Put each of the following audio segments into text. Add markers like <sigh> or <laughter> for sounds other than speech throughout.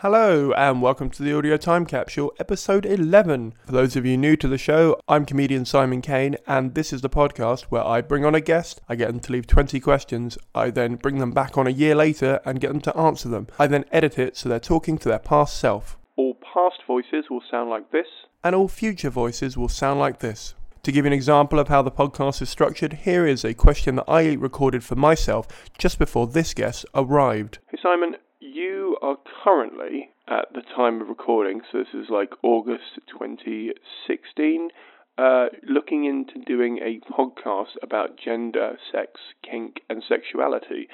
Hello, and welcome to the Audio Time Capsule, episode 11. For those of you new to the show, I'm comedian Simon Caine, and this is the podcast where I bring on a guest, I get them to leave 20 questions, I then bring them back on a year later and get them to answer them. I then edit it so they're talking to their past self. All past voices will sound like this, and all future voices will sound like this. To give you an example of how the podcast is structured, here is a question that I recorded for myself just before this guest arrived. Hey Simon, you are currently, at the time of recording, so this is like August 2016, uh, looking into doing a podcast about gender, sex, kink, and sexuality.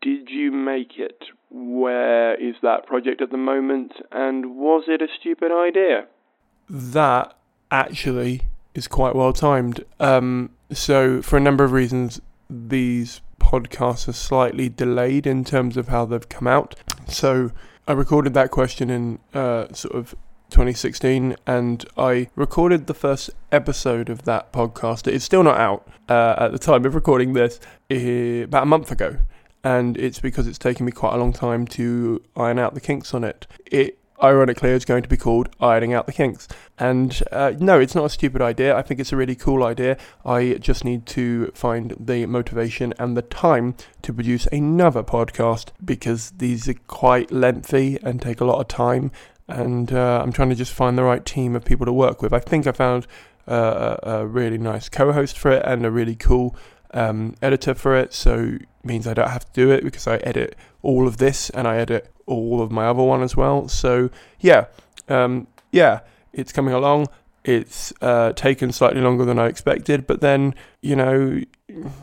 Did you make it? Where is that project at the moment? And was it a stupid idea? That actually is quite well timed. Um, so, for a number of reasons, these podcasts are slightly delayed in terms of how they've come out. So I recorded that question in uh, sort of 2016 and I recorded the first episode of that podcast. It's still not out uh, at the time of recording this, uh, about a month ago. And it's because it's taken me quite a long time to iron out the kinks on it. It ironically, it's going to be called Ironing Out the Kinks. And uh, no, it's not a stupid idea. I think it's a really cool idea. I just need to find the motivation and the time to produce another podcast because these are quite lengthy and take a lot of time. And uh, I'm trying to just find the right team of people to work with. I think I found uh, a really nice co host for it and a really cool um, editor for it. So means I don't have to do it because I edit all of this and I edit all of my other one as well. So yeah, um, yeah, it's coming along. It's uh, taken slightly longer than I expected, but then you know,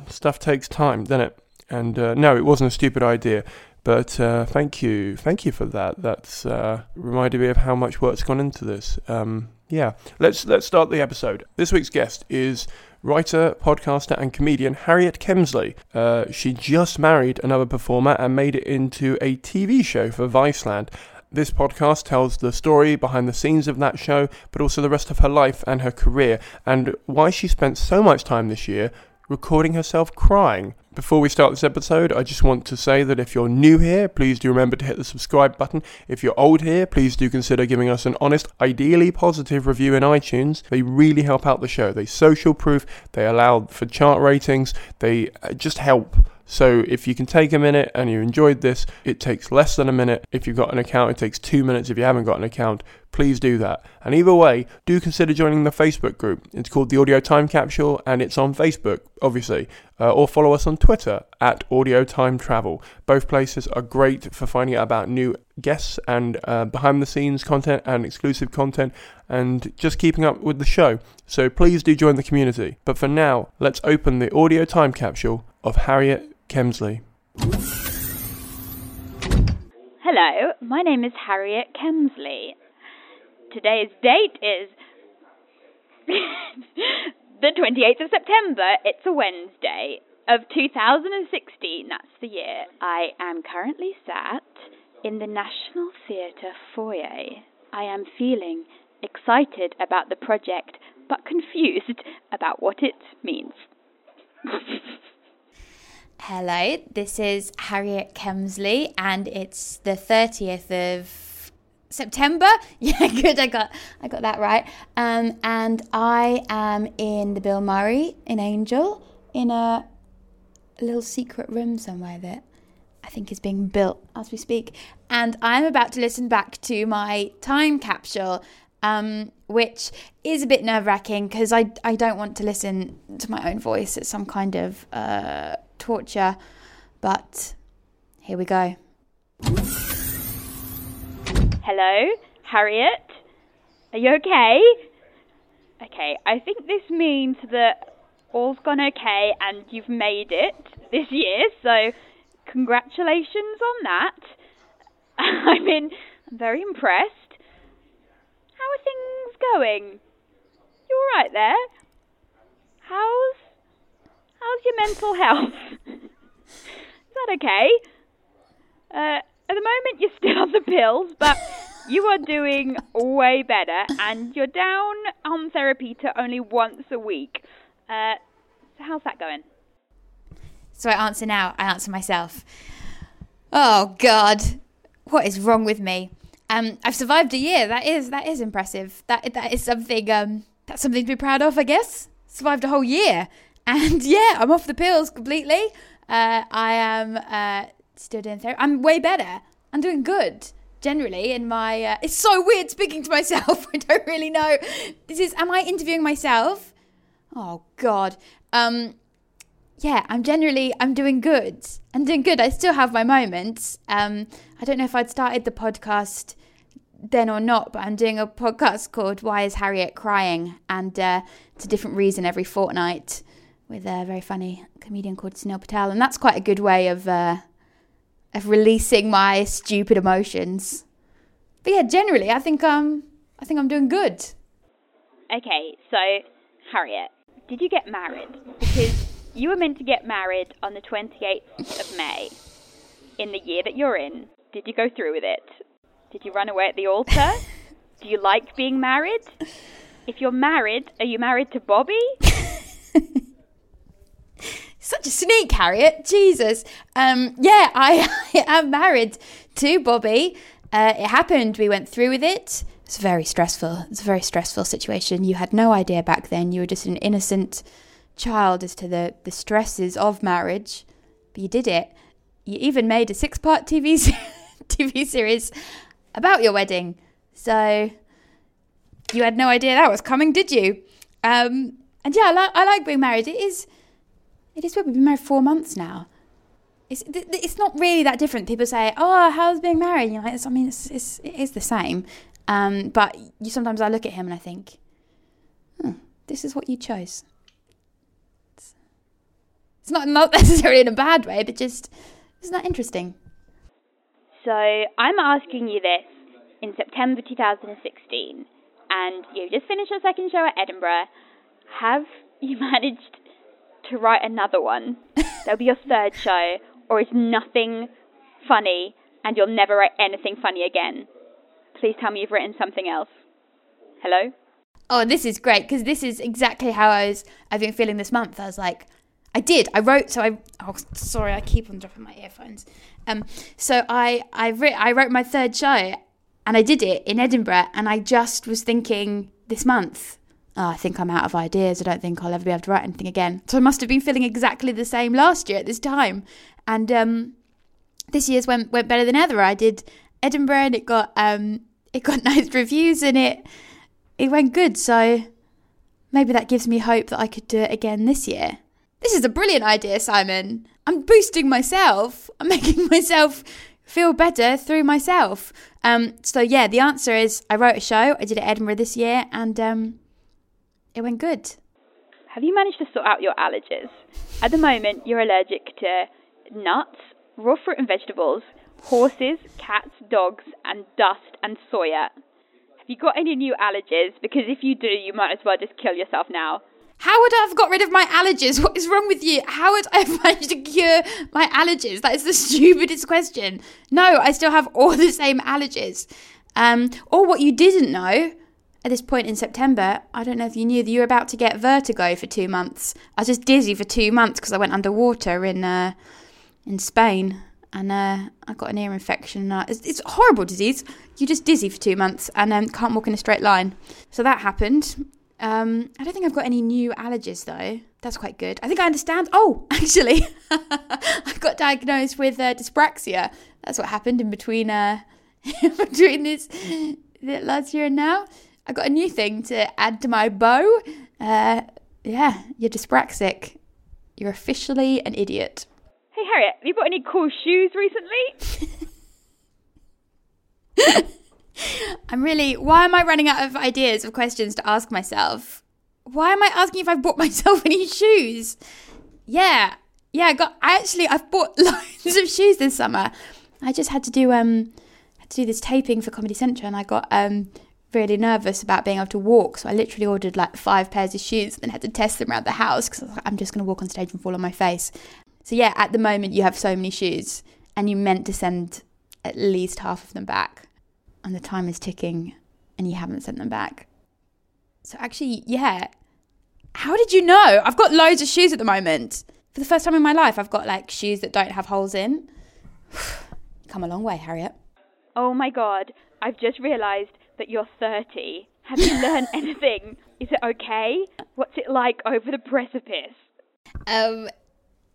stuff takes time, doesn't it? And uh, no, it wasn't a stupid idea. But uh, thank you, thank you for that. That's uh, reminded me of how much work's gone into this. Um, yeah, let's let's start the episode. This week's guest is writer, podcaster, and comedian Harriet Kemsley. Uh, she just married another performer and made it into a TV show for Viceland. This podcast tells the story behind the scenes of that show, but also the rest of her life and her career, and why she spent so much time this year recording herself crying. Before we start this episode, I just want to say that if you're new here, please do remember to hit the subscribe button. If you're old here, please do consider giving us an honest, ideally positive review in iTunes. They really help out the show. They social proof, they allow for chart ratings, they uh, just help. So if you can take a minute and you enjoyed this, it takes less than a minute. If you've got an account, it takes two minutes. If you haven't got an account, please do that. And either way, do consider joining the Facebook group. It's called the Audio Time Capsule and it's on Facebook, obviously. Uh, or follow us on Twitter at Audio Time Travel. Both places are great for finding out about new guests and uh, behind the scenes content and exclusive content and just keeping up with the show. So please do join the community. But for now, let's open the Audio Time Capsule of Harriet Kemsley. Hello, my name is Harriet Kemsley. Today's date is <laughs> the 28th of September. It's a Wednesday of 2016. That's the year. I am currently sat in the National Theatre foyer. I am feeling excited about the project, but confused about what it means. <laughs> Hello, this is Harriet Kemsley, and it's the 30th of September. <laughs> Yeah, good. I got I got that right. Um, and I am in the Bill Murray in Angel in a little secret room somewhere that I think is being built as we speak. And I'm about to listen back to my time capsule, um, which is a bit nerve wracking because I I don't want to listen to my own voice. It's some kind of uh, torture, but here we go. Hello, Harriet? Are you okay? Okay, I think this means that all's gone okay and you've made it this year, so congratulations on that. <laughs> I mean, I'm very impressed. How are things going? You alright there? How's how's your mental health? Is that okay? Uh, at the moment, you're still on the pills, but you are doing way better, and you're down on therapy to only once a week. Uh, so how's that going? So I answer now. I answer myself. Oh God, what is wrong with me? Um, I've survived a year. That is that is impressive. That that is something um that's something to be proud of, I guess. Survived a whole year, and <laughs> yeah, I'm off the pills completely. Uh, I am uh, still doing therapy. I'm way better. I'm doing good generally in my. Uh, it's so weird speaking to myself. <laughs> I don't really know. This is. Am I interviewing myself? Oh God. Um, yeah, I'm generally I'm doing good. I'm doing good. I still have my moments. Um, I don't know if I'd started the podcast then or not, but I'm doing a podcast called "Why Is Harriet Crying?" and uh, it's a different reason every fortnight with a very funny comedian called Sunil Patel, and that's quite a good way of uh, of releasing my stupid emotions. But yeah, generally, I think um I think I'm doing good. Okay, so Harriet, did you get married? Because you were meant to get married on the 28th of May in the year that you're in. Did you go through with it? Did you run away at the altar? <laughs> Do you like being married? If you're married, are you married to Bobby? <laughs> Such a sneak, Harriet. Jesus. Um, yeah, I, <laughs> I am married to Bobby. Uh, it happened. We went through with it. It's very stressful. It's a very stressful situation. You had no idea back then. You were just an innocent child as to the, the stresses of marriage. But you did it. You even made a six part TV, <laughs> TV series about your wedding. So you had no idea that was coming, did you? Um, and yeah, I, li- I like being married. It is it is weird. We've been married four months now. It's it's not really that different. People say, "Oh, how's being married?" You know, it's, I mean, it's, it's it is the same. Um, but you sometimes I look at him and I think, hmm, "This is what you chose." It's, it's not not <laughs> necessarily in a bad way, but just isn't that interesting. So I'm asking you this in September 2016, and you just finished your second show at Edinburgh. Have you <laughs> managed to write another one. That'll be your third <laughs> show, or it's nothing funny and you'll never write anything funny again. Please tell me you've written something else. Hello? Oh, this is great because this is exactly how I was. I've been feeling this month. I was like, I did. I wrote. So I. Oh, sorry. I keep on dropping my earphones. Um. So I. I wrote. I wrote my third show, and I did it in Edinburgh. And I just was thinking this month oh, I think I'm out of ideas. I don't think I'll ever be able to write anything again. So I must have been feeling exactly the same last year at this time. And um, this year's went went better than ever. I did Edinburgh and it got um, it got <laughs> nice reviews and it it went good. So maybe that gives me hope that I could do it again this year. This is a brilliant idea, Simon. I'm boosting myself. I'm <laughs> making myself feel better through myself. Um, so yeah, the answer is I wrote a show. I did it Edinburgh this year, and um, it went good. Have you managed to sort out your allergies? At the moment, you're allergic to nuts, raw fruit and vegetables, horses, cats, dogs, and dust and soya. Have you got any new allergies? Because if you do, you might as well just kill yourself now. How would I have got rid of my allergies? What is wrong with you? How would I <laughs> have managed to cure my allergies? That is the <laughs> stupidest question. No, I still have all the same allergies. Um, or what you didn't know at this point in September, I don't know if you knew that you were about to get vertigo for two months. I was just dizzy for two months because I went underwater in uh, in Spain and uh, I got an ear infection. Uh, it's, it's, a horrible disease. You're just dizzy for two months and um, can't walk in a straight line. So that happened. Um, I don't think I've got any new allergies though. That's quite good. I think I understand. Oh, <laughs> actually, <laughs> I got diagnosed with uh, dyspraxia. That's what happened in between uh, <laughs> between this last year and now. I got a new thing to add to my bow. Uh, yeah, you're dyspraxic. You're officially an idiot. Hey Harriet, have you got any cool shoes recently? <laughs> I'm really. Why am I running out of ideas of questions to ask myself? Why am I asking if I've bought <laughs> myself any shoes? Yeah, yeah. I got. I actually I've bought <laughs> loads of shoes this summer. I just had to do um had to do this taping for Comedy Central, and I got um really nervous about being able to walk. So I literally ordered like five pairs of shoes and then had to test them around the house because like, I'm just going to walk on stage and fall on my face. So yeah, at the moment you have so many shoes and you meant to send at least half of them back and the time is ticking and you haven't sent them back. So actually, yeah. How did you know? I've got loads of shoes at the moment. For the first time in my life, I've got like shoes that don't have holes in. <sighs> Come a long way, Harriet. Oh my god. I've just realised that you're 30. Have you learned <laughs> anything? Is it okay? What's it like over the precipice? Um,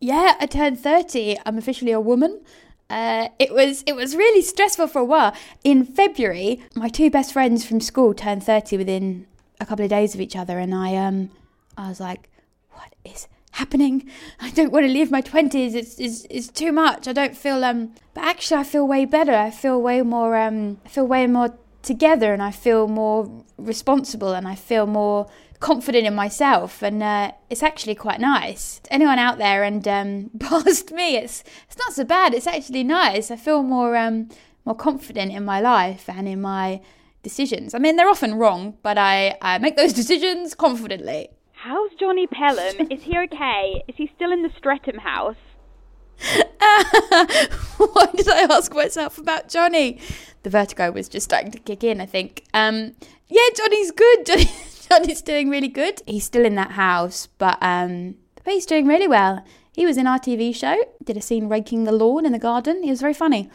yeah, I turned 30. I'm officially a woman. Uh, it was it was really stressful for a while. In February, my two best friends from school turned 30 within a couple of days of each other, and I um I was like, what is happening? I don't want to leave my 20s. It's, it's it's too much. I don't feel um. But actually, I feel way better. I feel way more um. I feel way more together, and I feel more responsible, and I feel more confident in myself, and uh, it's actually quite nice. Anyone out there and um, <laughs> past me, it's it's not so bad. It's actually nice. I feel more um, more confident in my life and in my decisions. I mean, they're often wrong, but I, I make those <laughs> decisions confidently. How's Johnny Pelham? <laughs> Is he okay? Is he still in the Streatham house? Why did I ask myself about Johnny? The vertigo was just starting to kick in, I think. Um, yeah, Johnny's good. <laughs> Johnny, Johnny's doing really good. He's still in that house, but um, but he's doing really well. He was in our TV show, did a scene raking the lawn in the garden. He was very funny.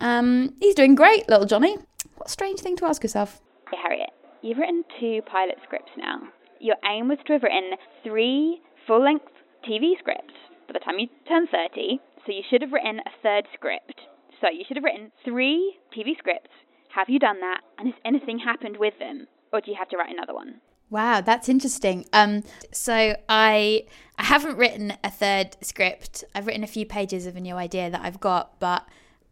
Um, he's doing great, little Johnny. What a strange thing to ask yourself. Hey, Harriet, you've written two pilot scripts now. Your aim was to have written three full length TV scripts by the time you turn 30, so you should have written a third script. So you should have written three TV scripts. Have you done that? And has anything happened with them? Or do you have to write another one? Wow, that's interesting. Um, so I I haven't written a third script. I've written a few pages of a new idea that I've got, but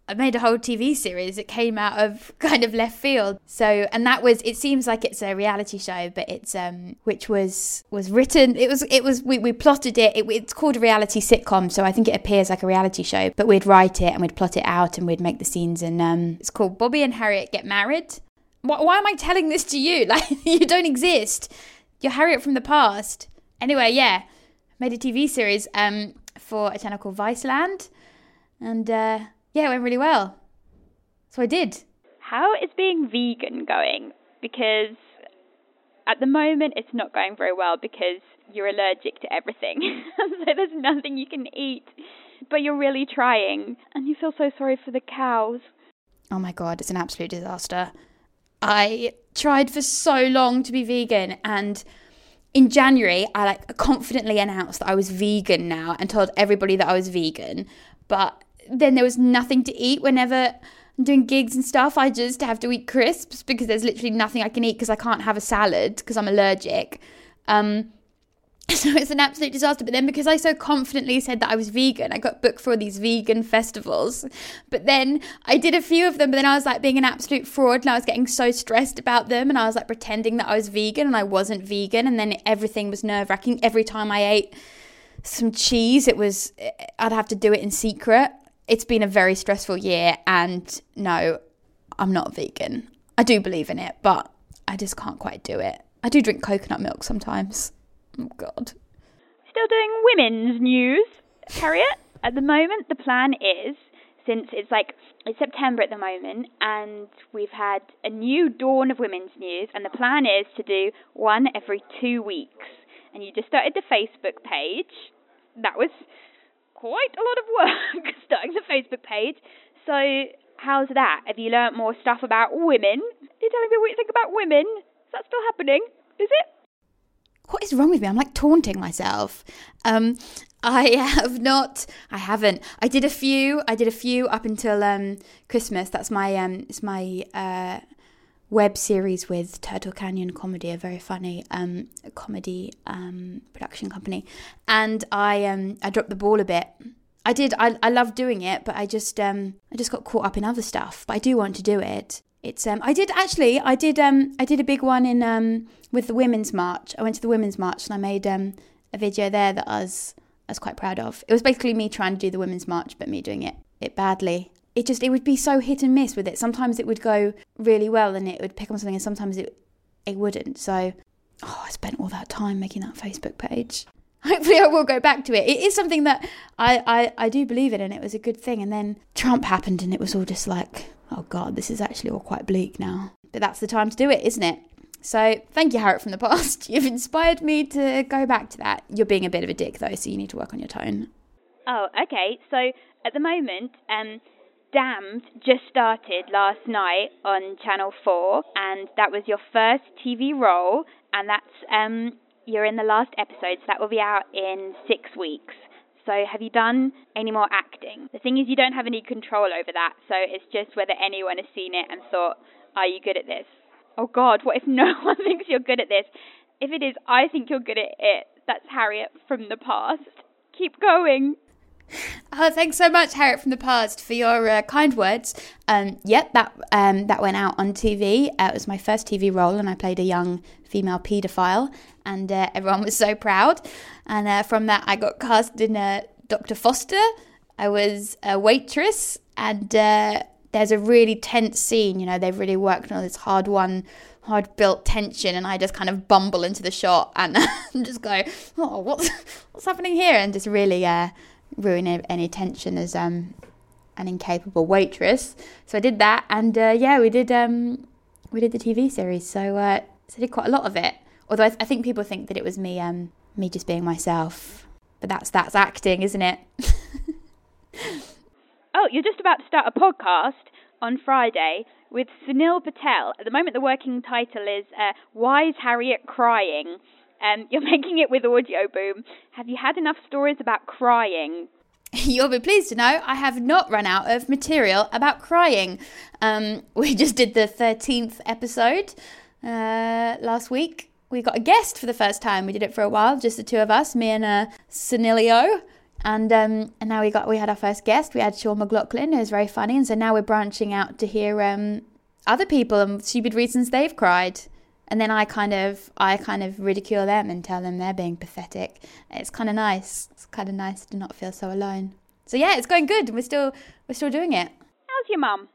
I made a whole TV series. It came out of <laughs> kind of left field. So, and that was. It seems like it's a reality show, but it's um, which was was written. It was it was we, we plotted it. it. It's called a reality sitcom, so I think it appears like a reality show. But we'd write it and we'd plot it out and we'd make the scenes. And um, it's called Bobby and Harriet Get Married. Why, why am I telling this to you? <laughs> Like you don't exist. You're Harriet from the past. Anyway, yeah, made a TV series um for a channel called Viceland, and uh, yeah, it went really well. So I did. How is being vegan going? Because at the moment it's not going very well because you're allergic to everything. <laughs> so there's nothing you can eat. But you're really trying and you feel so sorry for the cows. Oh my god, it's an absolute disaster. I tried for so long to be vegan and in January I like confidently announced that I was vegan now and told everybody that I was vegan. But then there was nothing to eat whenever I'm doing gigs and stuff. I just have to eat crisps because there's literally nothing I can eat because I can't have a salad because I'm allergic. Um, <laughs> so it's an absolute disaster. But then because I so confidently said that I was vegan, I got booked for all these vegan festivals. But then I did a few of them, but then I was like being an absolute fraud and I was getting so stressed about them and I was like pretending that I was vegan and I wasn't vegan. And then everything was nerve wracking. Every time I ate some cheese, it was, I'd have to do it in secret. It's been a very stressful year. And no, I'm not vegan. I do believe in it, but I just can't quite do it. I do drink coconut milk sometimes. Oh, God. Still doing women's news, Harriet. At the moment, the plan is since it's like it's September at the moment, and we've had a new dawn of women's news, and the plan is to do one every two weeks. And you just started the Facebook page. That was quite a lot of work <laughs> starting the Facebook page. So how's that? Have you learnt more stuff about women? You're you telling me what you think about women? Is that still happening? Is it? what is wrong with me? I'm like taunting myself. Um, I have not. I haven't. I did a few. I did a few up until um, Christmas. That's my um, it's my uh, web series with Turtle Canyon Comedy, a very funny um, comedy um, production company. And I um, I dropped the ball a bit. I did. I I love doing it, but I just um I just got caught up in other stuff. But I do want to do it. It's um I did actually I did um I did a big one in um with the women's march. I went to the women's march and I made um a video there that I was I was quite proud of. It was basically me trying to do the women's march, but me doing it it badly. It just it would be so hit and miss with it. Sometimes it would go really well and it would pick on something, and sometimes it it wouldn't. So oh, I spent all that time making that Facebook page. <laughs> Hopefully, I will go back to it. It is something that I, I, I do believe in, and it was a good thing. And then Trump happened, and it was all just like, oh God, this is actually all quite bleak now. But that's the time to do it, isn't it? So thank you, Harriet from the past. <laughs> You've inspired me to go back to that. You're being a bit of a dick though, so you need to work on your tone. Oh, okay. So at the moment, um, Damned just started last night on Channel 4, and that was your first TV role, and that's um, you're in the last episode, so that will be out in six weeks. So, have you done any more acting? The thing is, you don't have any control over that, so it's just whether anyone has seen it and thought, Are you good at this? Oh God, what if <laughs> no one thinks you're good at this? If it is, I think you're good at it. That's Harriet from the past. Keep going. Oh, thanks so much, Harriet from the past, for your uh, kind words. Um, yep, that um, that went out on TV. Uh, it was my first TV role, and I played a young female paedophile, and uh, everyone was so proud. And uh, from that, I got cast in uh, Dr. Foster. I was a waitress, and uh, there's a really tense scene. You know, they've really worked on this hard one hard built tension and I just kind of bumble into the shot and <laughs> just go, oh, what's what's happening here? And just really uh, ruin any tension as um, an incapable waitress. So I did that, and uh, yeah, we did um, we did the TV series. So uh, so I did quite a lot of it. Although I, th- I think people think that it was me um, me just being myself, but that's that's acting, isn't it? <laughs> oh, you're just about to start a podcast on Friday with Sunil Patel. At the moment, the working title is uh, "Why Is Harriet Crying?" Um, <laughs> you're making it with Audio Boom. Have you had enough stories about crying? <laughs> You'll be pleased to know I have not run out of material about crying. Um, <laughs> we just did the 13th episode uh, last week. We got a guest for the first time. We did it for a while, just the two of us, me and uh, Sunilio. And um, and now we got we had our first guest. We had Sean McLoughlin, who's very funny. And so now we're branching out to hear um, other people and stupid reasons they've cried and then I kind of I kind of ridicule them and tell them they're being pathetic. It's kind of nice. It's kind of nice to not feel so alone. So yeah, it's going good. We're still we're still doing it. How's your mum?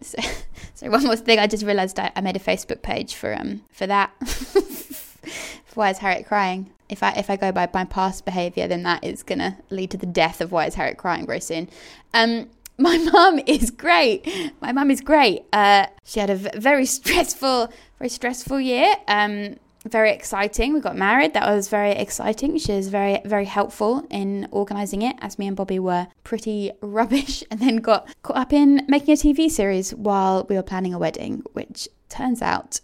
So, <laughs> so one more thing, I just realised I, I, made a Facebook page for um for that. <laughs> Why is Harriet crying? If I if I go by my past behaviour, then that is gonna lead to the death of Why is Harriet crying very soon. Um, <laughs> my mum is great. My mum is great. Uh, she had a very <laughs> stressful, very stressful year. Um, very exciting. We got married. That was very exciting. She was very, very helpful in organising it, as me and Bobby were pretty rubbish, <laughs> and then got caught up in making a TV series while we were planning a wedding, which turns out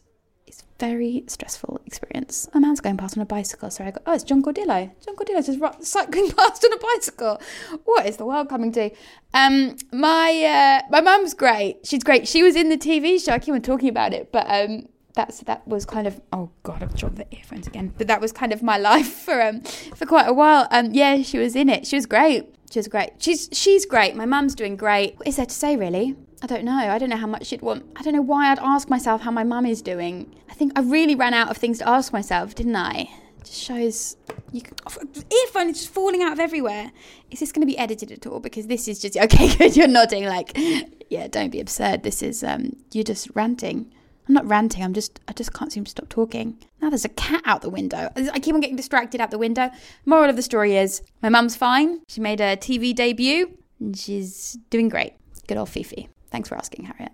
very stressful experience. A man's going past on a bicycle, so I go, oh, it's John Gordillo. John Gordillo's just cycling <laughs> past on a bicycle. What is the world coming to? Um, my uh, my mum's great. She's great. She was in the TV show. I keep on talking about it, but um, that's that was kind of oh god, I've dropped the earphones again. But that was kind of my <laughs> life for um for quite a while. Um, yeah, she was in it. She was great. She was great. She's she's great. My mum's doing great. What is there to say really? I don't know. I don't know how much she'd want. I don't know why I'd ask myself how my mum is doing. I think I really ran out of things to ask myself, didn't I? Just shows you can, earphone is just falling out of everywhere. Is this going to be edited at all? Because this is just <laughs> okay. Good, you're nodding like, yeah. Don't be absurd. This is um, you're just ranting. I'm not ranting. I'm just I just can't seem to stop talking. Now there's a cat out the window. I keep on getting distracted out the window. Moral of the story is my mum's fine. She made a TV debut and she's doing great. Good old Fifi. Thanks for asking, Harriet.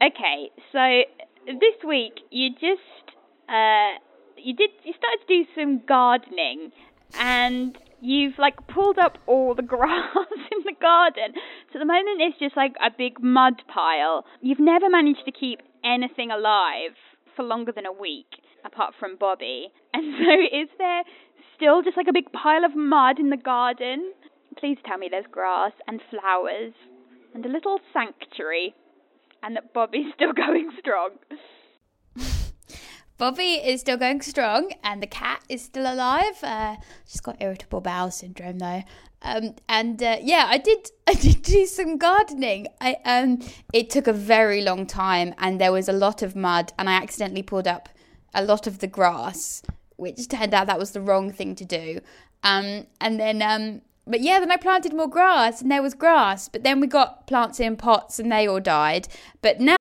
Okay, so this week you just uh, you did you started to do some gardening, and you've like pulled up all the <laughs> grass in the garden. So at the moment it's just like a big mud pile. You've never managed to keep anything alive for longer than a week, apart from Bobby. <laughs> And so is there still just like a big pile of mud in the garden? Please tell me there's grass and flowers and a little sanctuary, and that Bobby's still <laughs> going strong. Bobby is still going strong, and the cat is still alive. Uh, she's got irritable bowel syndrome though. Um, and uh, yeah, I did. <laughs> I did do some gardening. I um, it took a very long time, and there was a lot of mud, and I accidentally pulled up a lot of the grass, which turned out that was the wrong thing to do. Um, and then um, but yeah, then I planted more grass and there was grass. But then we got plants in pots and they all died. But now.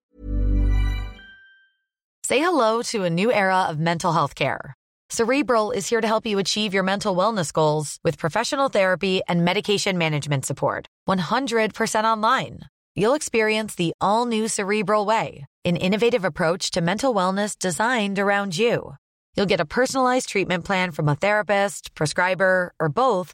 Say hello to a new era of mental health care. Cerebral is here to help you achieve your mental wellness goals with professional therapy and medication management support. 100% online. You'll experience the all new Cerebral Way, an innovative approach to mental wellness designed around you. You'll get a personalized treatment plan from a therapist, prescriber, or both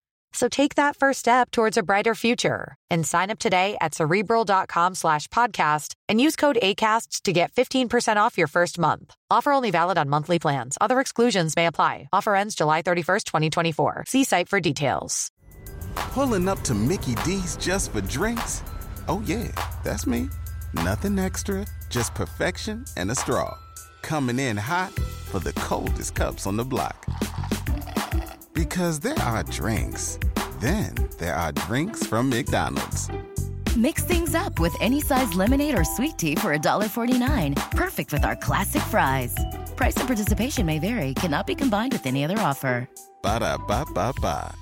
So take that first step towards a brighter future and sign up today at cerebral.com slash podcast and use code ACasts to get 15% off your first month. Offer only valid on monthly plans. Other exclusions may apply. Offer ends July 31st, 2024. See site for details. Pulling up to Mickey D's just for drinks? Oh, yeah, that's me. Nothing extra, just perfection and a straw. Coming in hot for the coldest cups on the block. Because there are drinks, then there are drinks from McDonald's. Mix things up with any size lemonade or sweet tea for $1.49. Perfect with our classic fries. Price and participation may vary, cannot be combined with any other offer. Ba da ba ba ba.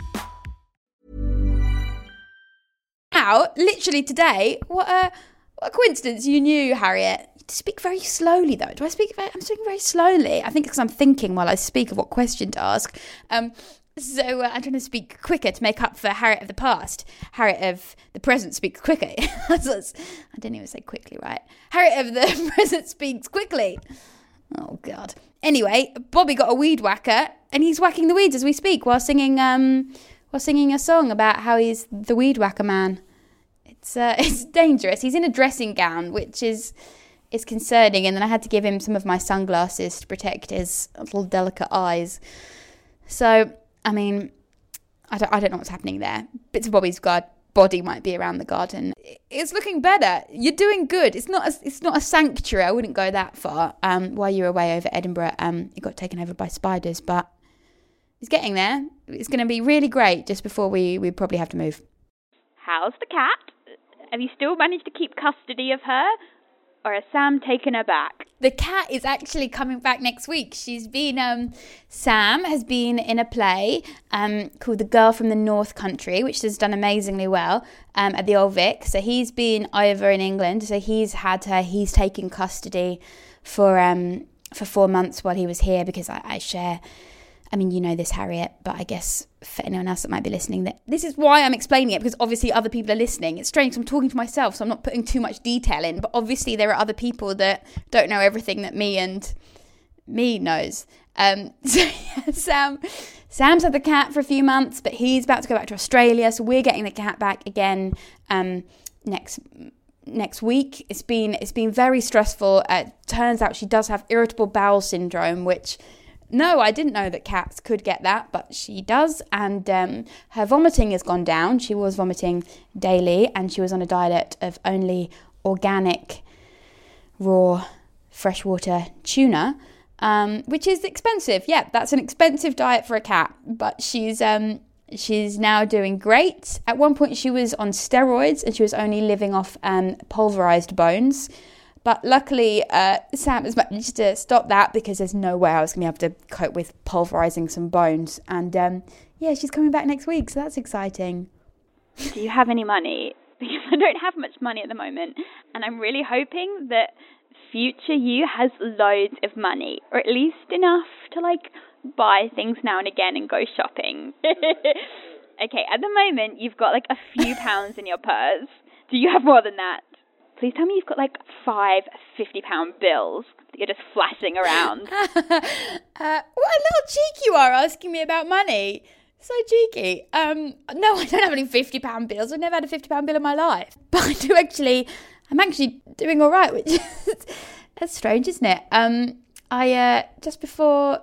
Now, literally today, what a what a coincidence! You knew Harriet. You speak very slowly, though. Do I speak? Very, I'm speaking very slowly. I think because I'm thinking while I speak of what question to ask. Um, so uh, I'm trying to speak quicker to make up for Harriet of the past. Harriet of the present speaks quicker. <laughs> I didn't even say quickly, right? Harriet of the <laughs> present speaks quickly. Oh God. Anyway, Bobby got a weed whacker, and he's whacking the weeds as we speak while singing um while singing a song about how he's the weed whacker man. It's uh, <laughs> it's dangerous. He's in a dressing gown, which is is concerning, and then I had to give him some of my sunglasses to protect his little delicate eyes. So, I mean, I don't, I don't know what's happening there. Bits of Bobby's guard body might be around the garden. It's looking better. You're doing good. It's not a, it's not a sanctuary. I wouldn't go that far. Um, while you were away over Edinburgh, um, it got taken over by spiders, but it's getting there. It's going to be really great just before we we probably have to move. How's the cat? Have you still managed to keep custody of her? Or has Sam taken her back? The cat is actually coming back next week. She's been, um, Sam has been in a play um, called The Girl from the North Country, which has done amazingly well um, at the Old Vic. So he's been over in England. So he's had her, he's taken custody for um, for four months while he was here because I, I share I mean, you know this, Harriet, but I guess for anyone else that might be listening, that this is why I'm explaining it because obviously other people are listening. It's strange. I'm talking to myself, so I'm not putting too much detail in. But obviously there are other people that don't know everything that me and me knows. Um, <laughs> so yeah, Sam, Sam's had the cat for a few months, but he's about to go back to Australia, so we're getting the cat back again um, next next week. It's been it's been very stressful. Uh, turns out she does have irritable bowel syndrome, which no, I didn't know that cats could get that, but she does. And um, her vomiting has gone down. She was vomiting daily, and she was on a diet of only organic, raw, freshwater tuna, um, which is expensive. Yeah, that's an expensive diet for a cat, but she's um, she's now doing great. At one point, she was on steroids, and she was only living off um, pulverized bones. But luckily, uh, Sam has managed to stop that because there's no way I was going to be able to cope with pulverizing some bones. And um, yeah, she's coming back next week, so that's exciting. Do you have any money? <laughs> Because I don't have much money at the moment, and I'm really hoping that future you has loads of money, or at least enough to like buy things now and again and go shopping. <laughs> okay, at the moment you've got like a few <laughs> pounds in your purse. Do you have more than that? Please tell me you've got like five 50 pound bills that you're just flashing around. <laughs> uh, what a little cheek you are asking me about money. So cheeky. Um, no, I don't have any fifty pound bills. I've never had a fifty pound bill in my life. <laughs> But I do actually. I'm actually doing all right, which <laughs> is that's strange, isn't it? Um, I uh, just before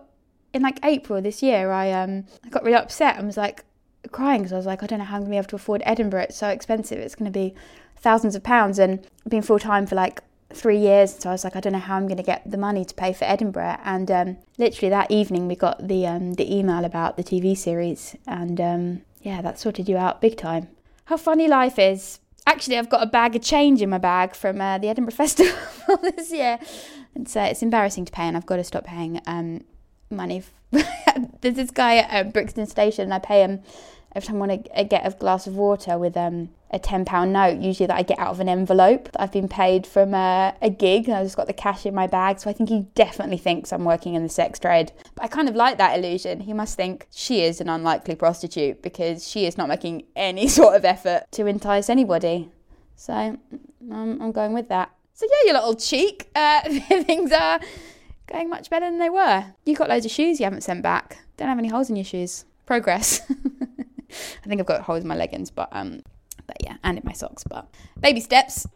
in like April this year, I um, I got really upset and was like crying because I was like, I don't know how I'm gonna be able to afford Edinburgh. It's so expensive. It's gonna be thousands of pounds and been full time for like three years. So I was like, I don't know how I'm going to get the money to pay for Edinburgh. And um, literally that evening, we got the um, the email about the TV series, and um, yeah, that sorted you out big time. How funny life is. Actually, I've got a bag of change in my bag from uh, the Edinburgh <laughs> Festival this year. And so it's embarrassing to pay, and I've got to stop paying um, money. <laughs> There's this guy at uh, Brixton Station, and I pay him every time I want to get a glass of water with um, a £10 note, usually that I get out of an envelope that I've been paid from a, a gig and I've just got the cash in my bag. So I think he definitely thinks I'm working in the sex trade. But I kind of like that illusion. He must think she is an unlikely prostitute because she is not making any <laughs> sort of effort to entice anybody. So um, I'm going with that. So yeah, your little cheek. <laughs> Uh, <laughs> things are going much better than they were. You've got loads of shoes you haven't sent back. Don't have any holes in your shoes. Progress. I think I've got holes in my leggings, but um, but yeah, and in my socks. But baby steps.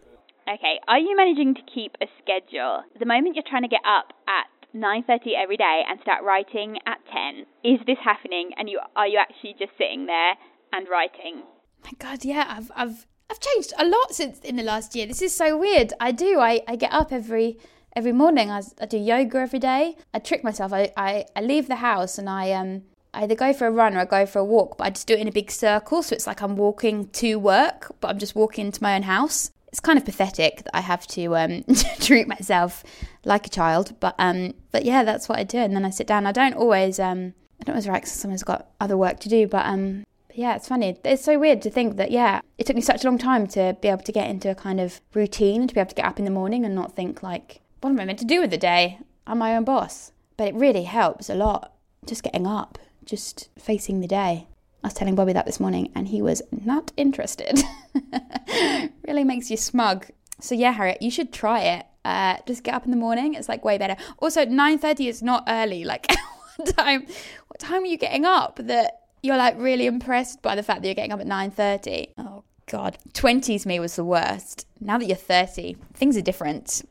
Okay, are you managing to keep a schedule? The moment you're trying to get up at 9:30 every day and start writing at 10, is this happening? And you are you actually just sitting there and writing? My God, yeah, I've I've I've changed a lot since in the last year. This is so weird. I do. I, I get up every every morning. I, I do yoga every day. I trick myself. I, I, I leave the house and I um I either go for a run or I go for a walk, but I just do it in a big circle. So it's like I'm walking to work, but I'm just walking into my own house. It's kind of pathetic that I have to um, <laughs> treat myself like a child, but um, but yeah, that's what I do. And then I sit down. I don't always um, I don't always write because someone's got other work to do, but um, but yeah, it's funny. It's so weird to think that yeah, it took me such a long time to be able to get into a kind of routine, and to be able to get up in the morning and not think like, what am I meant to do with the day? I'm my own boss. But it really helps a lot just getting up just facing the day. I was telling Bobby that this morning and he was not interested. <laughs> really makes you smug. So yeah, Harriet, you should try it. Uh, just get up in the morning. It's like way better. Also, 9.30 is not early. Like <laughs> what time what time are you getting up that you're like really impressed by the fact that you're getting up at 9.30? Oh god. 20s me was the worst. Now that you're 30, things are different.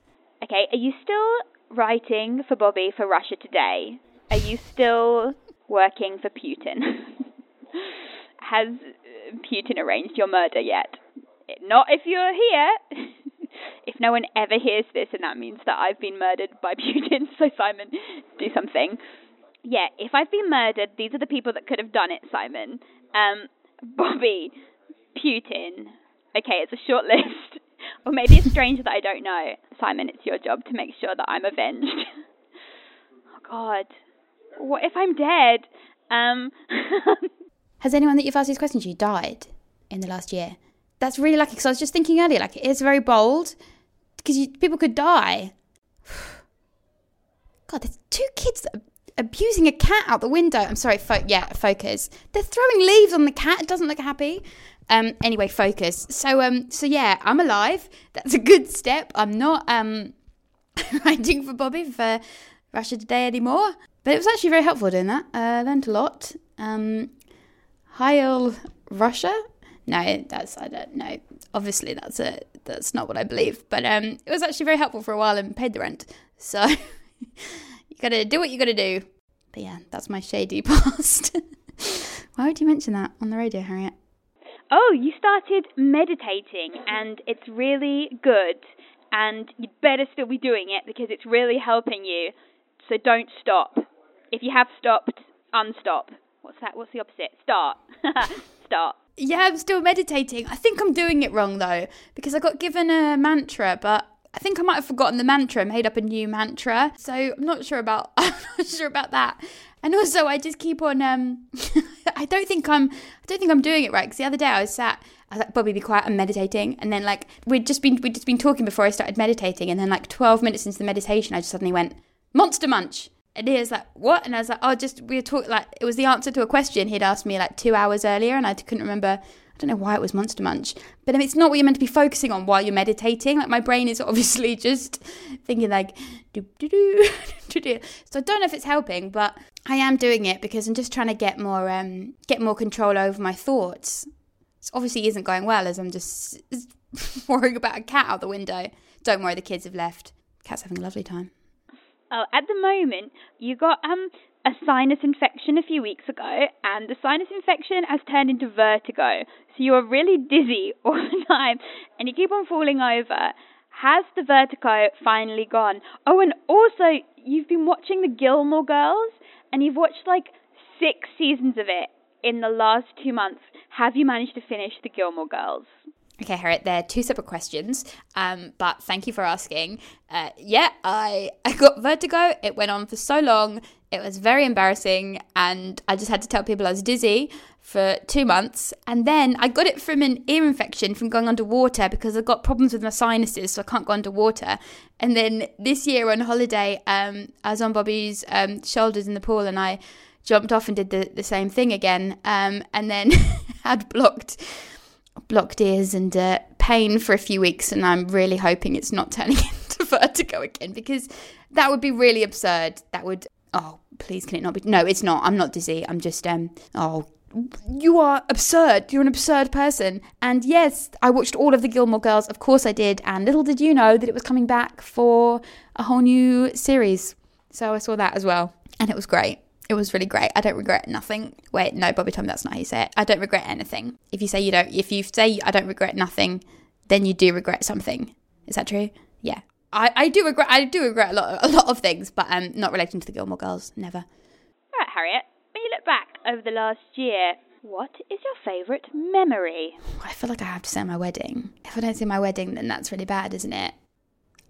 Okay, are you still writing for Bobby for Russia Today? Are you still working for Putin. <laughs> Has Putin arranged your murder yet? Not if you're here. <laughs> if no one ever hears this, and that means that I've been murdered by <laughs> Putin, so Simon, do something. Yeah, if I've been murdered, these are the people that could have done it, Simon. Um, Bobby, Putin. Okay, it's a short list. or maybe it's strange that I don't know. Simon, it's your job to make sure that I'm avenged. oh, God what if I'm dead? Um. <laughs> Has anyone that you've asked these questions you died in the last year? That's really lucky because I was just thinking earlier, like it is very bold because people could die. <sighs> God, there's two kids abusing a cat out the window. I'm sorry, fo- yeah, focus. They're throwing leaves on the cat. It doesn't look happy. Um, anyway, focus. So, um, so yeah, I'm alive. That's a good step. I'm not um <laughs> writing for Bobby for Russia Today anymore. But it was actually very helpful doing that. Uh, I learned a lot. Um, Heil Russia? No, that's I don't know. Obviously, that's a that's not what I believe. But um, it was actually very helpful for a while and paid the rent. So <laughs> you gotta do what you gotta do. But yeah, that's my shady <laughs> past. Why would you mention that on the radio, Harriet? Oh, you started meditating, and it's really good. And you'd better still be doing it because it's really helping you. So don't stop. If you have stopped, unstop. What's that? What's the opposite? Start. <laughs> Start. Yeah, I'm still meditating. I think I'm doing it wrong though, because I got given a mantra, but I think I might have forgotten the mantra, made up a new mantra. So I'm not sure about <laughs> I'm not sure about that. And also I just keep on um <laughs> I don't think I'm I don't think I'm doing it right because the other day I was sat I was like Bobby be quiet I'm meditating and then like we'd just been we'd just been talking before I started meditating and then like 12 minutes into the meditation I just suddenly went monster munch and he was like, "What?" And I was like, "Oh, just we were talking like it was the answer to a question he'd asked me like two hours earlier, and I couldn't remember. I don't know why it was Monster Munch, but it's not what you're meant to be focusing on while you're meditating. Like my brain is <laughs> obviously just thinking like, <laughs> do do do So I don't know if it's helping, but I am doing it because I'm just trying to get more um get more control over my thoughts. It obviously isn't going well as I'm just <laughs> worrying about a cat out the window. Don't worry, the kids have left. Cat's having a lovely time. Oh, at the moment, you got um a sinus infection a few weeks ago, and the sinus infection has turned into vertigo. So you are really dizzy <laughs> all the time, and you keep on falling over. Has the vertigo finally gone? Oh, and also, you've been watching the Gilmore Girls, and you've watched like six seasons of it in the last two months. Have you managed to finish the Gilmore Girls? Okay, Harriet, they're two separate questions, um, but thank you for asking. Uh, yeah, I, I got vertigo. It went on for so long It was very embarrassing, and I just had to tell people I was dizzy for two months. And then I got it from an ear infection from going underwater because I've got problems with my sinuses, so I can't go underwater. And then this year on holiday, um, I was on Bobby's um, shoulders in the pool and I jumped off and did the, the same thing again. Um, and then <laughs> had blocked blocked ears and uh, pain for a few weeks. And I'm really hoping it's not turning <laughs> into vertigo again because that would be really absurd. That would, oh, please, can it not be? No, it's not. I'm not dizzy. I'm just, um, oh, you are absurd. You're an absurd person. And yes, I watched all of the Gilmore Girls. Of course I did. And little did you know that it was coming back for a whole new series. So I saw that as well. And it was great. It was really great. I don't regret nothing. Wait, no, Bobby Tom, that's not how you say it. I don't regret anything. If you say you don't, if you say I don't regret nothing, then you do regret something. Is that true? Yeah. I, I do regret I do regret a lot a lot of things, but um not relating to the Gilmore Girls. Never. All right, Harriet. When you look back over the last year, what is your favourite memory? I feel like I have to say my wedding. If I don't say my wedding, then that's really bad, isn't it?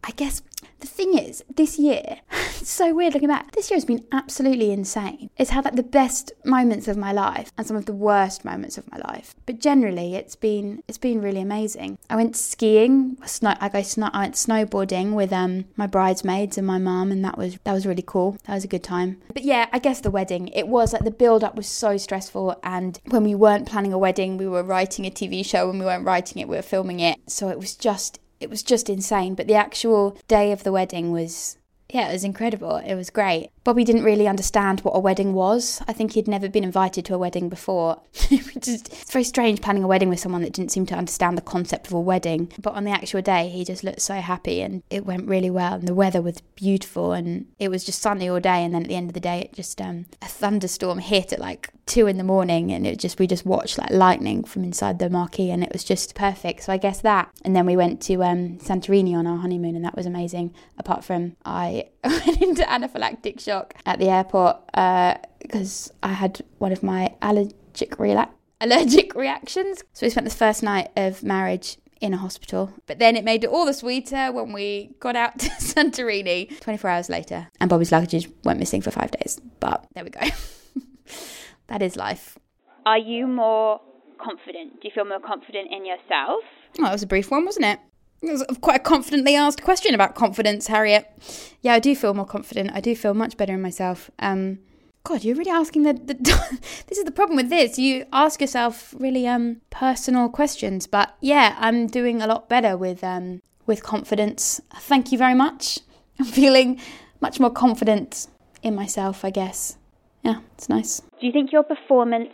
I guess the thing is, this year, <laughs> it's so weird looking back. This year has been absolutely insane. It's had like the best moments of my life and some of the worst moments of my life. But generally, it's been it's been really amazing. I went skiing. Snow, I go snow, I went snowboarding with um my bridesmaids and my mum, and that was that was really cool. That was a good time. But yeah, I guess the wedding. It was like the build up was so stressful, and when we weren't planning a wedding, we were writing a TV show. When we weren't writing it, we were filming it. So it was just it was just insane. But the actual day of the wedding was yeah, it was incredible. It was great. Bobby didn't really understand what a wedding was. I think he'd never been invited to a wedding before. <laughs> it's very strange planning a wedding with someone that didn't seem to understand the concept of a wedding. But on the actual day, he just looked so happy and it went really well. And the weather was beautiful and it was just sunny all day. And then at the end of the day, it just, um, a thunderstorm hit at like two in the morning and it just, we just watched like lightning from inside the marquee and it was just perfect. So I guess that. And then we went to um, Santorini on our honeymoon and that was amazing. Apart from I <laughs> went into anaphylactic shock at the airport because uh, I had one of my allergic rela- allergic reactions. So we spent the first night of marriage in a hospital. But then it made it all the sweeter when we got out to <laughs> Santorini 24 hours later. And Bobby's luggage went missing for five days. But there we go. <laughs> that is life. Are you more confident? Do you feel more confident in yourself? Oh, that was a brief one, wasn't it? It was quite a confidently asked question about confidence, Harriet. Yeah, I do feel more confident. I do feel much better in myself. Um, God, you're really asking the, the <laughs> this is the problem with this. You ask yourself really um personal questions, but yeah, I'm doing a lot better with um with confidence. Thank you very much. <laughs> I'm feeling much more confident in myself, I guess. Yeah, it's nice. Do you think your performance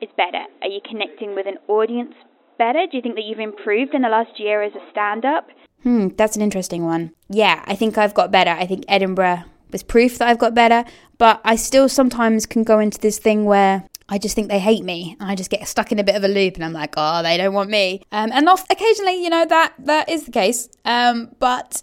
is better? Are you connecting with an audience better? Do you think that you've improved in the last year as a stand up? Hmm, that's an interesting one. Yeah, I think I've got better. I think Edinburgh was proof that I've got better, but I still sometimes can go into this thing where I just think they hate me. and I just get stuck in a bit of a loop, and I'm like, oh, they don't want me. Um, and off, occasionally, you know, that that is the case. Um, but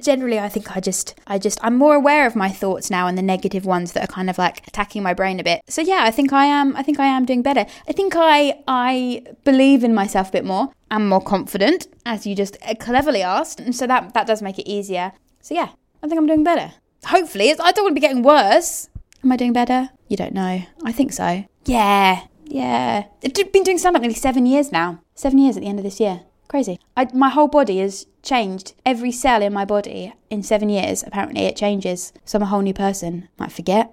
generally i think i just i just i'm more aware of my thoughts now and the negative ones that are kind of like attacking my brain a bit. So yeah i think i am i think i am doing better. I think i i believe in myself a bit more i'm more confident as you just uh, cleverly asked. And so that that does make it easier. So yeah i think i'm doing better. Hopefully i don't want to be getting worse. Am i doing better? You don't know. I think so. Yeah yeah. I've been doing stand-up nearly seven years now. Seven years at the end of this year. Crazy. I, my whole body has changed. Every cell in my body in seven years, apparently, it changes. So I'm a whole new person. Might forget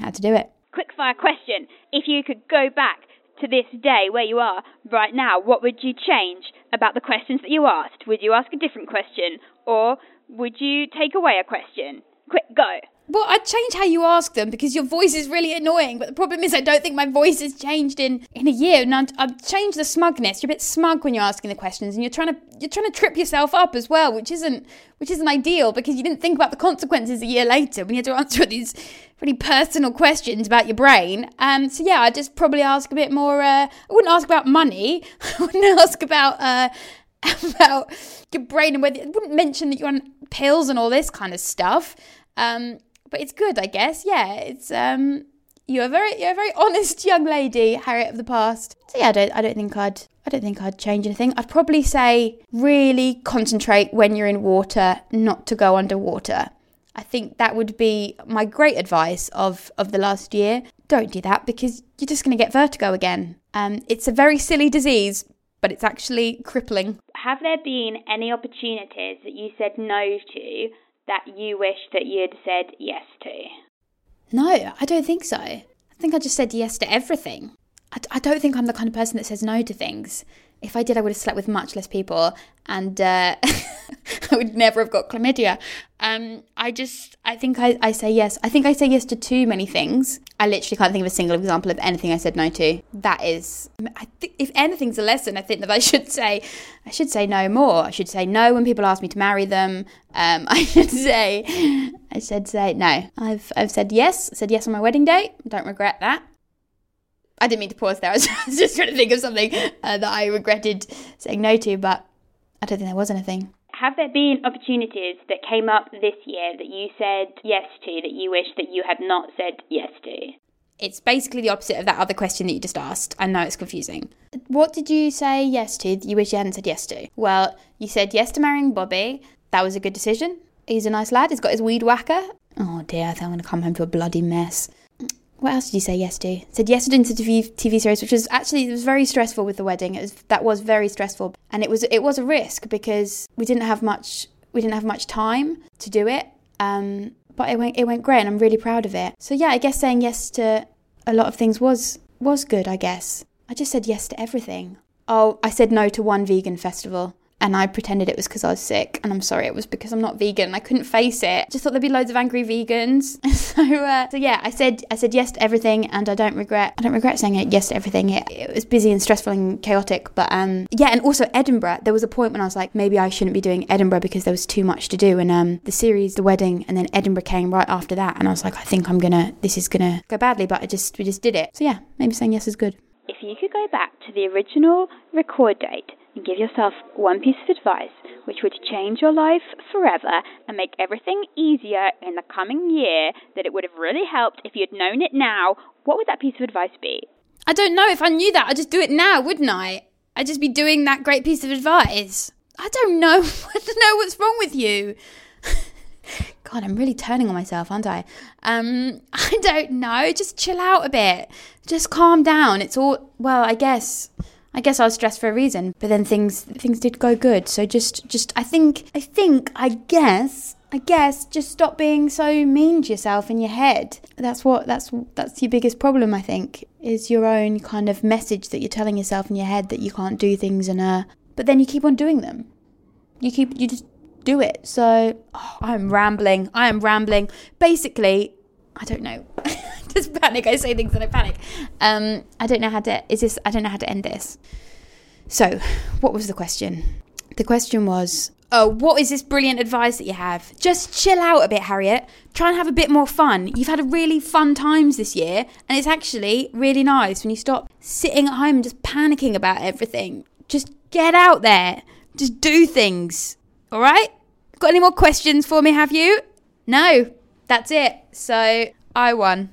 how to do it. Quick fire question. If you could go back to this day where you are right now, what would you change about the questions that you asked? Would you ask a different question or would you take away a question? Quick, go. Well, I'd change how you ask them because your voice is really annoying. But the problem is, I don't think my voice has changed in, in a year. And I'd change the smugness. You're a bit smug when you're asking the questions, and you're trying to you're trying to trip yourself up as well, which isn't which isn't ideal because you didn't think about the consequences a year later when you had to <laughs> answer these really personal questions about your brain. Um, so yeah, I'd just probably ask a bit more. Uh, I wouldn't ask about money. <laughs> I wouldn't ask about. Uh, <laughs> about your brain and whether I wouldn't mention that you're on pills and all this kind of stuff. Um, but it's good, I guess. Yeah, it's um, you're a very you're a very honest young lady, Harriet of the past. So yeah, I don't I don't think I'd I don't think I'd change anything. I'd probably say really concentrate when you're in water, not to go underwater. I think that would be my great advice of, of the last year. Don't do that because you're just going to get vertigo again. Um, it's a very silly disease, but it's actually crippling. Have there been any opportunities that you said no to that you wish that you'd said yes to? No, I don't think so. I think I just said yes to everything. I, I don't think I'm the kind of person that says no to things. If I did, I would have slept with much less people, and uh, <laughs> I would never have got chlamydia. Um, I just, I think I, I say yes. I think I say yes to too many things. I literally can't think of a single example of anything I said no to. That is, I think, if anything's a lesson, I think that I <laughs> should say, I should say no more. I should say no when people ask me to marry them. Um, <laughs> I should say, I should say no. I've, I've said yes. I said yes on my wedding day. Don't regret that. I didn't mean to pause there. <laughs> I was just trying to think of something uh, that I regretted saying no to, but I don't think there was anything. Have there been opportunities that came up this year that you said yes to that you wish that you had not said yes to? It's basically the opposite of that other question that you just asked. I know it's confusing. What did you say yes to that you wish you hadn't said yes to? Well, you said yes to marrying Bobby. That was a good decision. He's a nice lad. He's got his weed whacker. Oh dear, I think I'm going to come home to a bloody mess what else did you say yes to? said yes to TV, TV series, which was actually it was very stressful with the wedding. It was that was very stressful, and it was it was a risk because we didn't have much we didn't have much time to do it. Um, but it went it went great, and I'm really proud of it. So yeah, I guess saying yes to a lot of things was was good. I guess I just said yes to everything. Oh, I said no to one vegan festival and I pretended it was because I was sick. And I'm sorry, it was because I'm not vegan. I couldn't face it. Just thought there'd be loads of angry vegans. <laughs> so, uh, so yeah, I said I said yes to everything, and I don't regret. I don't regret saying it yes to everything. It, it was busy and stressful and chaotic, but um, yeah. And also Edinburgh. There was a point when I was like, maybe I shouldn't be doing Edinburgh because there was too much to do. And um, the series, the wedding, and then Edinburgh came right after that, and I was like, I think I'm gonna. This is gonna go badly, but I just we just did it. So yeah, maybe saying yes is good. If you could go back to the original record date give yourself one piece of advice which would change your life forever and make everything easier in the coming year that it would have really helped if you'd known it now, what would that piece of advice be? I don't know. If I knew that, I'd just do it now, wouldn't I? I'd just be doing that great piece of advice. I don't know. <laughs> I don't know what's wrong with you. <laughs> God, I'm really turning on myself, aren't I? Um, <laughs> I don't know. Just chill out a bit. Just calm down. It's all well, I guess I guess I was stressed for a reason, but then things things did go good. So just just I think I think I guess I guess just stop being so mean to yourself in your head. That's what that's that's your biggest problem I think is your own kind of message that you're telling yourself in your head that you can't do things and uh but then you keep on doing them. You keep you just do it. So oh, I'm rambling. I am rambling. Basically, I don't know. <laughs> <laughs> just panic. I say things and I panic. Um, I don't know how to. Is this? I don't know how to end this. So, what was the question? The question was, oh, what is this brilliant advice that you have? Just chill out a bit, Harriet. Try and have a bit more fun. You've had really fun times this year, and it's actually really nice when you stop sitting at home and just panicking about everything. Just get out there. Just do things. All right? Got any more questions for me, have you? No. That's it. So, I won.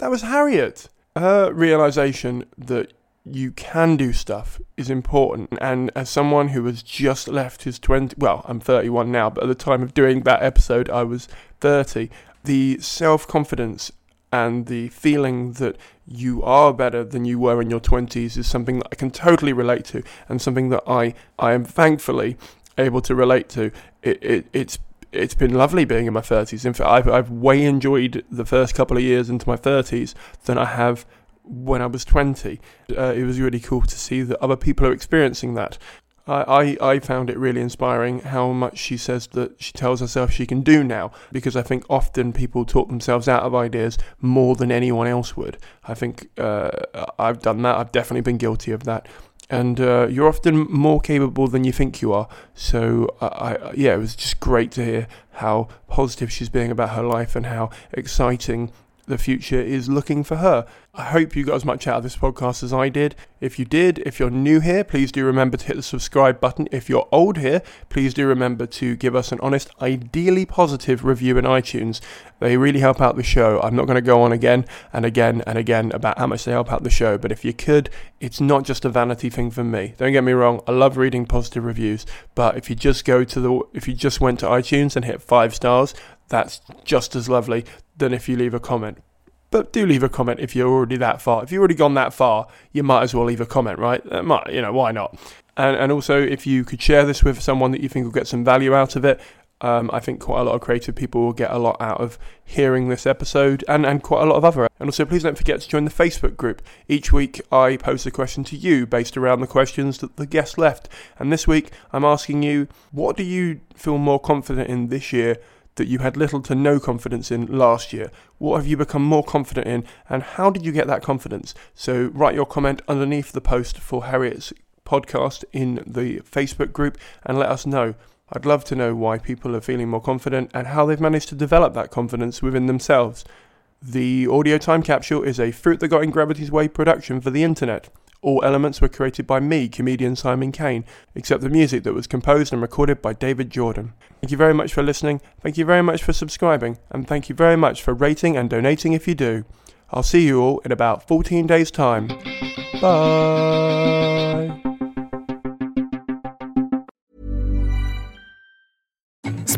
That was Harriet. Her realization that you can do stuff is important. And as someone who has just left his 20, well, I'm 31 now, but at the time of doing that episode, I was 30. The self confidence and the feeling that you are better than you were in your 20s is something that I can totally relate to and something that I, I am thankfully able to relate to. It, it, it's it's been lovely being in my 30s. In fact, I've, I've way enjoyed the first couple of years into my 30s than I have when I was 20. Uh, it was really cool to see that other people are experiencing that. I, I, I found it really inspiring how much she says that she tells herself she can do now because I think often people talk themselves out of ideas more than anyone else would. I think uh, I've done that, I've definitely been guilty of that and uh, you're often more capable than you think you are. So, I, I, yeah, it was just great to hear how positive she's being about her life and how exciting the future is looking for her. I hope you got as much out of this podcast as I did. If you did, if you're new here, please do remember to hit the subscribe button. If you're old here, please do remember to give us an honest, ideally positive review in iTunes. They really help out the show. I'm not going to go on again and again and again about how much they help out the show, but if you could, it's not just a vanity thing for me. Don't get me wrong, I love reading positive reviews, but if you just go to the if you just went to iTunes and hit 5 stars, that's just as lovely than if you leave a comment. But do leave a comment if you're already that far. If you've already gone that far, you might as well leave a comment, right? That might, you know, why not? And, and also, if you could share this with someone that you think will get some value out of it, um, I think quite a lot of creative people will get a lot out of hearing this episode and, and quite a lot of other. And also, please don't forget to join the Facebook group. Each week, I pose a question to you based around the questions that the guest left. And this week, I'm asking you, what do you feel more confident in this year that you had little to no confidence in last year? What have you become more confident in, and how did you get that confidence? So, write your comment underneath the post for Harriet's podcast in the Facebook group and let us know. I'd love to know why people are feeling more confident and how they've managed to develop that confidence within themselves. The audio time capsule is a Fruit That Got in Gravity's Way production for the internet. All elements were created by me, comedian Simon Caine, except the music that was composed and recorded by David Jordan. Thank you very much for listening, thank you very much for subscribing, and thank you very much for rating and donating if you do. I'll see you all in about 14 days' time. Bye.